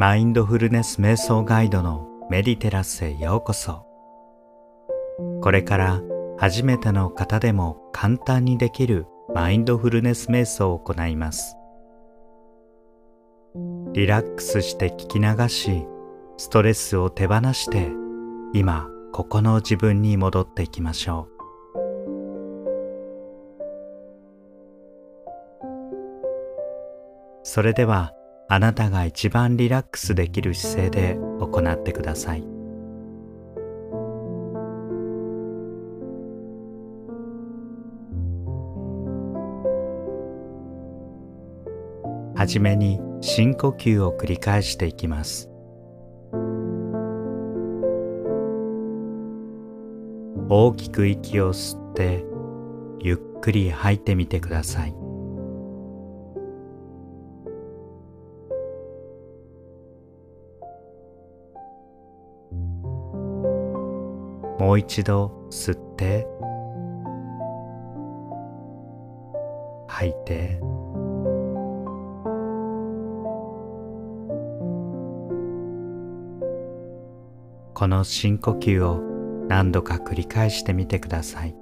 マインドフルネス瞑想ガイドのメディテラスへようこそ。これから初めての方でも簡単にできるマインドフルネス瞑想を行います。リラックスして聞き流しストレスを手放して今ここの自分に戻っていきましょう。それではあなたが一番リラックスできる姿勢で行ってください。はじめに深呼吸を繰り返していきます。大きく息を吸ってゆっくり吐いてみてください。もう一度吸って吐いて。この深呼吸を何度か繰り返してみてください。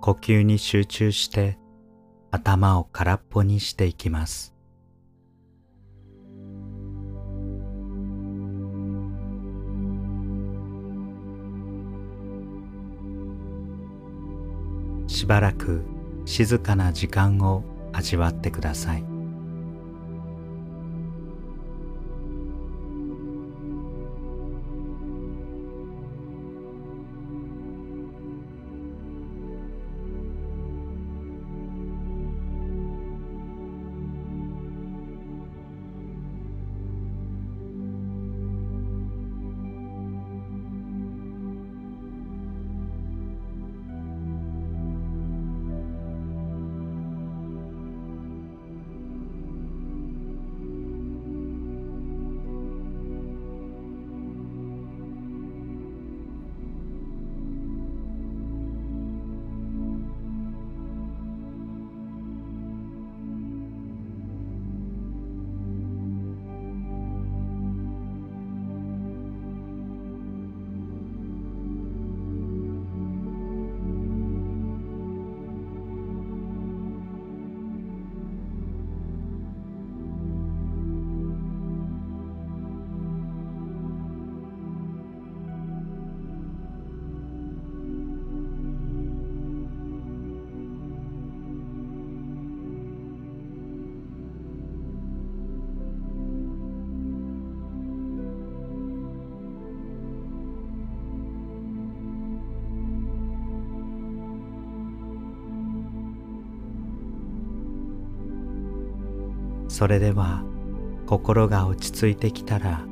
呼吸に集中して頭を空っぽにしていきます。しばらく静かな時間を味わってください。それでは心が落ち着いてきたら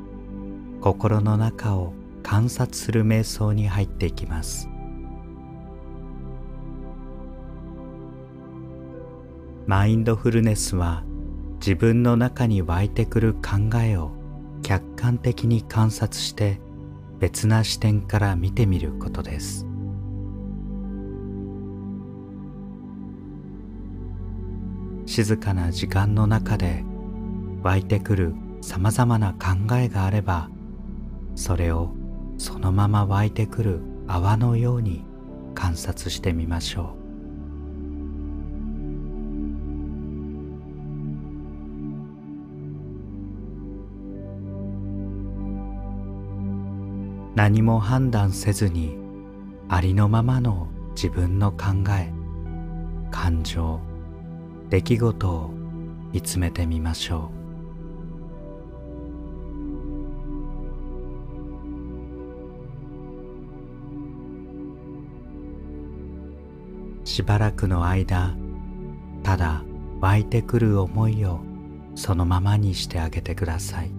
心の中を観察する瞑想に入っていきます。マインドフルネスは自分の中に湧いてくる考えを客観的に観察して別な視点から見てみることです。静かな時間の中で湧いてくるさまざまな考えがあればそれをそのまま湧いてくる泡のように観察してみましょう。何も判断せずにありのままの自分の考え感情出来事を見つめてみましょう。しばらくの間ただ湧いてくる思いをそのままにしてあげてください。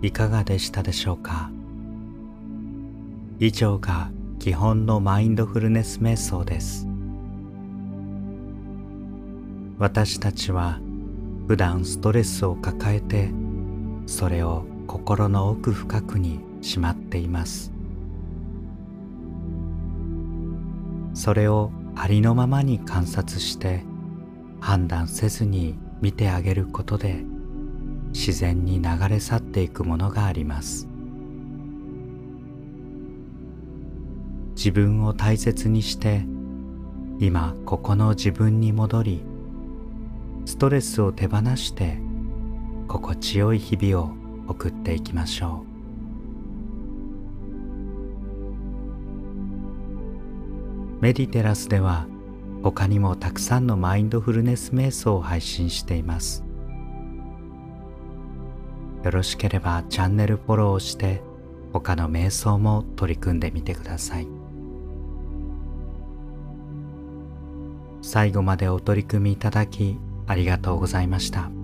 いかがでしたでしょうか？以上が基本のマインドフルネス瞑想です。私たちは普段ストレスを抱えてそれを心の奥深くにしまっています。それをありのままに観察して判断せずに見てあげることで自然に流れ去っていくものがあります。自分を大切にして今ここの自分に戻りストレスを手放して心地よい日々を送っていきましょう。メディテラスでは他にもたくさんのマインドフルネス瞑想を配信しています。よろしければチャンネルフォローをして他の瞑想も取り組んでみてください最後までお取り組みいただきありがとうございました。